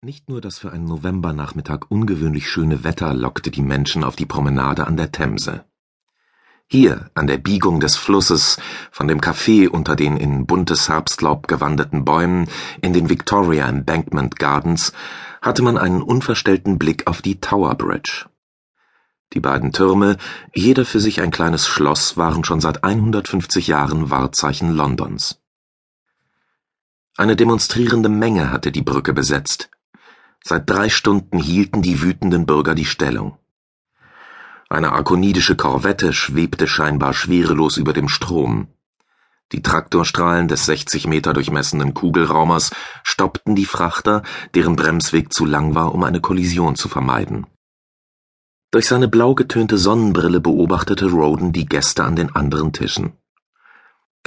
Nicht nur das für einen Novembernachmittag ungewöhnlich schöne Wetter lockte die Menschen auf die Promenade an der Themse. Hier, an der Biegung des Flusses, von dem Café unter den in buntes Herbstlaub gewandeten Bäumen in den Victoria Embankment Gardens, hatte man einen unverstellten Blick auf die Tower Bridge. Die beiden Türme, jeder für sich ein kleines Schloss, waren schon seit 150 Jahren Wahrzeichen Londons. Eine demonstrierende Menge hatte die Brücke besetzt. Seit drei Stunden hielten die wütenden Bürger die Stellung. Eine arkonidische Korvette schwebte scheinbar schwerelos über dem Strom. Die Traktorstrahlen des 60 Meter durchmessenen Kugelraumers stoppten die Frachter, deren Bremsweg zu lang war, um eine Kollision zu vermeiden. Durch seine blau getönte Sonnenbrille beobachtete Roden die Gäste an den anderen Tischen.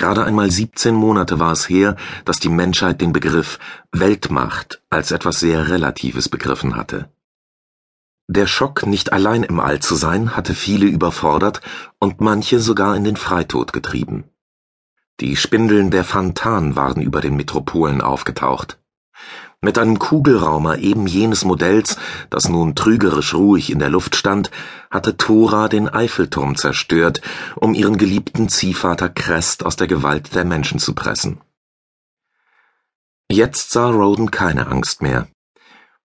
Gerade einmal 17 Monate war es her, dass die Menschheit den Begriff Weltmacht als etwas sehr Relatives begriffen hatte. Der Schock, nicht allein im All zu sein, hatte viele überfordert und manche sogar in den Freitod getrieben. Die Spindeln der Phantan waren über den Metropolen aufgetaucht. Mit einem Kugelraumer eben jenes Modells, das nun trügerisch ruhig in der Luft stand, hatte Thora den Eiffelturm zerstört, um ihren geliebten Ziehvater Crest aus der Gewalt der Menschen zu pressen. Jetzt sah Roden keine Angst mehr.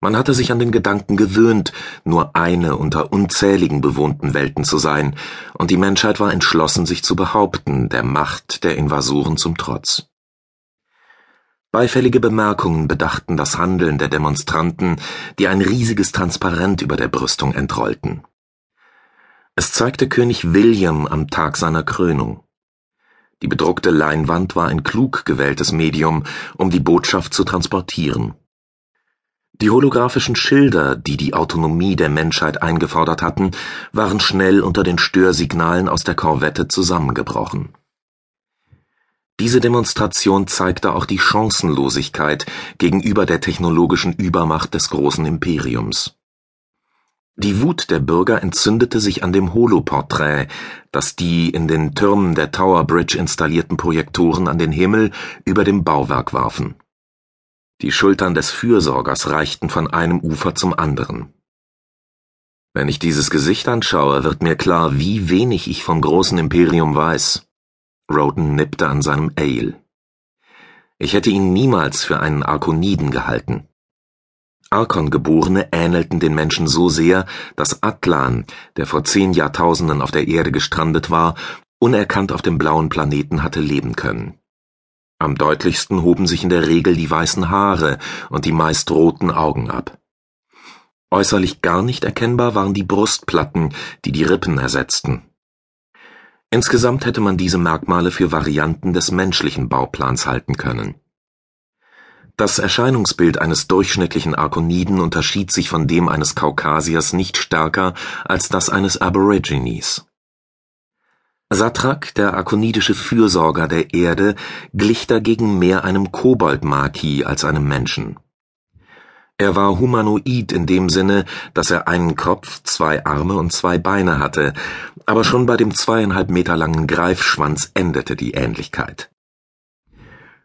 Man hatte sich an den Gedanken gewöhnt, nur eine unter unzähligen bewohnten Welten zu sein, und die Menschheit war entschlossen, sich zu behaupten, der Macht der Invasoren zum Trotz. Beifällige Bemerkungen bedachten das Handeln der Demonstranten, die ein riesiges Transparent über der Brüstung entrollten. Es zeigte König William am Tag seiner Krönung. Die bedruckte Leinwand war ein klug gewähltes Medium, um die Botschaft zu transportieren. Die holographischen Schilder, die die Autonomie der Menschheit eingefordert hatten, waren schnell unter den Störsignalen aus der Korvette zusammengebrochen. Diese Demonstration zeigte auch die Chancenlosigkeit gegenüber der technologischen Übermacht des großen Imperiums. Die Wut der Bürger entzündete sich an dem Holoporträt, das die in den Türmen der Tower Bridge installierten Projektoren an den Himmel über dem Bauwerk warfen. Die Schultern des Fürsorgers reichten von einem Ufer zum anderen. Wenn ich dieses Gesicht anschaue, wird mir klar, wie wenig ich vom großen Imperium weiß. Roden nippte an seinem Ale. Ich hätte ihn niemals für einen Arkoniden gehalten. Arkon-Geborene ähnelten den Menschen so sehr, dass Atlan, der vor zehn Jahrtausenden auf der Erde gestrandet war, unerkannt auf dem blauen Planeten hatte leben können. Am deutlichsten hoben sich in der Regel die weißen Haare und die meist roten Augen ab. Äußerlich gar nicht erkennbar waren die Brustplatten, die die Rippen ersetzten. Insgesamt hätte man diese Merkmale für Varianten des menschlichen Bauplans halten können. Das Erscheinungsbild eines durchschnittlichen Arkoniden unterschied sich von dem eines Kaukasiers nicht stärker als das eines Aborigines. Satrak, der arkonidische Fürsorger der Erde, glich dagegen mehr einem Kobold-Maki als einem Menschen. Er war humanoid in dem Sinne, dass er einen Kopf, zwei Arme und zwei Beine hatte, aber schon bei dem zweieinhalb Meter langen Greifschwanz endete die Ähnlichkeit.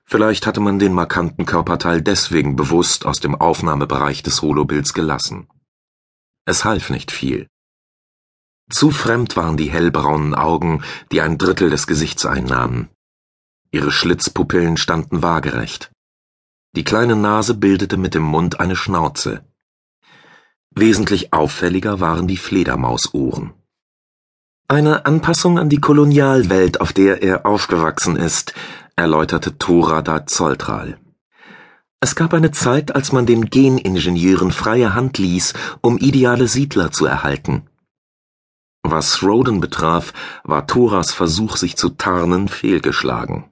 Vielleicht hatte man den markanten Körperteil deswegen bewusst aus dem Aufnahmebereich des Holobilds gelassen. Es half nicht viel. Zu fremd waren die hellbraunen Augen, die ein Drittel des Gesichts einnahmen. Ihre Schlitzpupillen standen waagerecht. Die kleine Nase bildete mit dem Mund eine Schnauze. Wesentlich auffälliger waren die Fledermausohren. Eine Anpassung an die Kolonialwelt, auf der er aufgewachsen ist, erläuterte Thora da Zoltral. Es gab eine Zeit, als man den Geningenieuren freie Hand ließ, um ideale Siedler zu erhalten. Was Roden betraf, war Thoras Versuch, sich zu tarnen, fehlgeschlagen.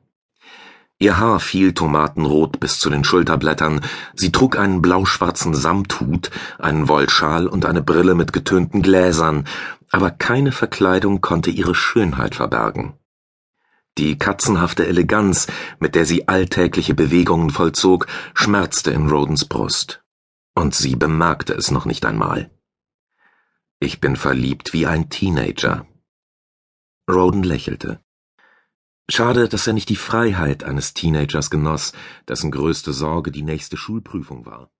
Ihr Haar fiel tomatenrot bis zu den Schulterblättern, sie trug einen blauschwarzen Samthut, einen Wollschal und eine Brille mit getönten Gläsern, aber keine Verkleidung konnte ihre Schönheit verbergen. Die katzenhafte Eleganz, mit der sie alltägliche Bewegungen vollzog, schmerzte in Rodens Brust. Und sie bemerkte es noch nicht einmal. Ich bin verliebt wie ein Teenager. Roden lächelte. Schade, dass er nicht die Freiheit eines Teenagers genoss, dessen größte Sorge die nächste Schulprüfung war.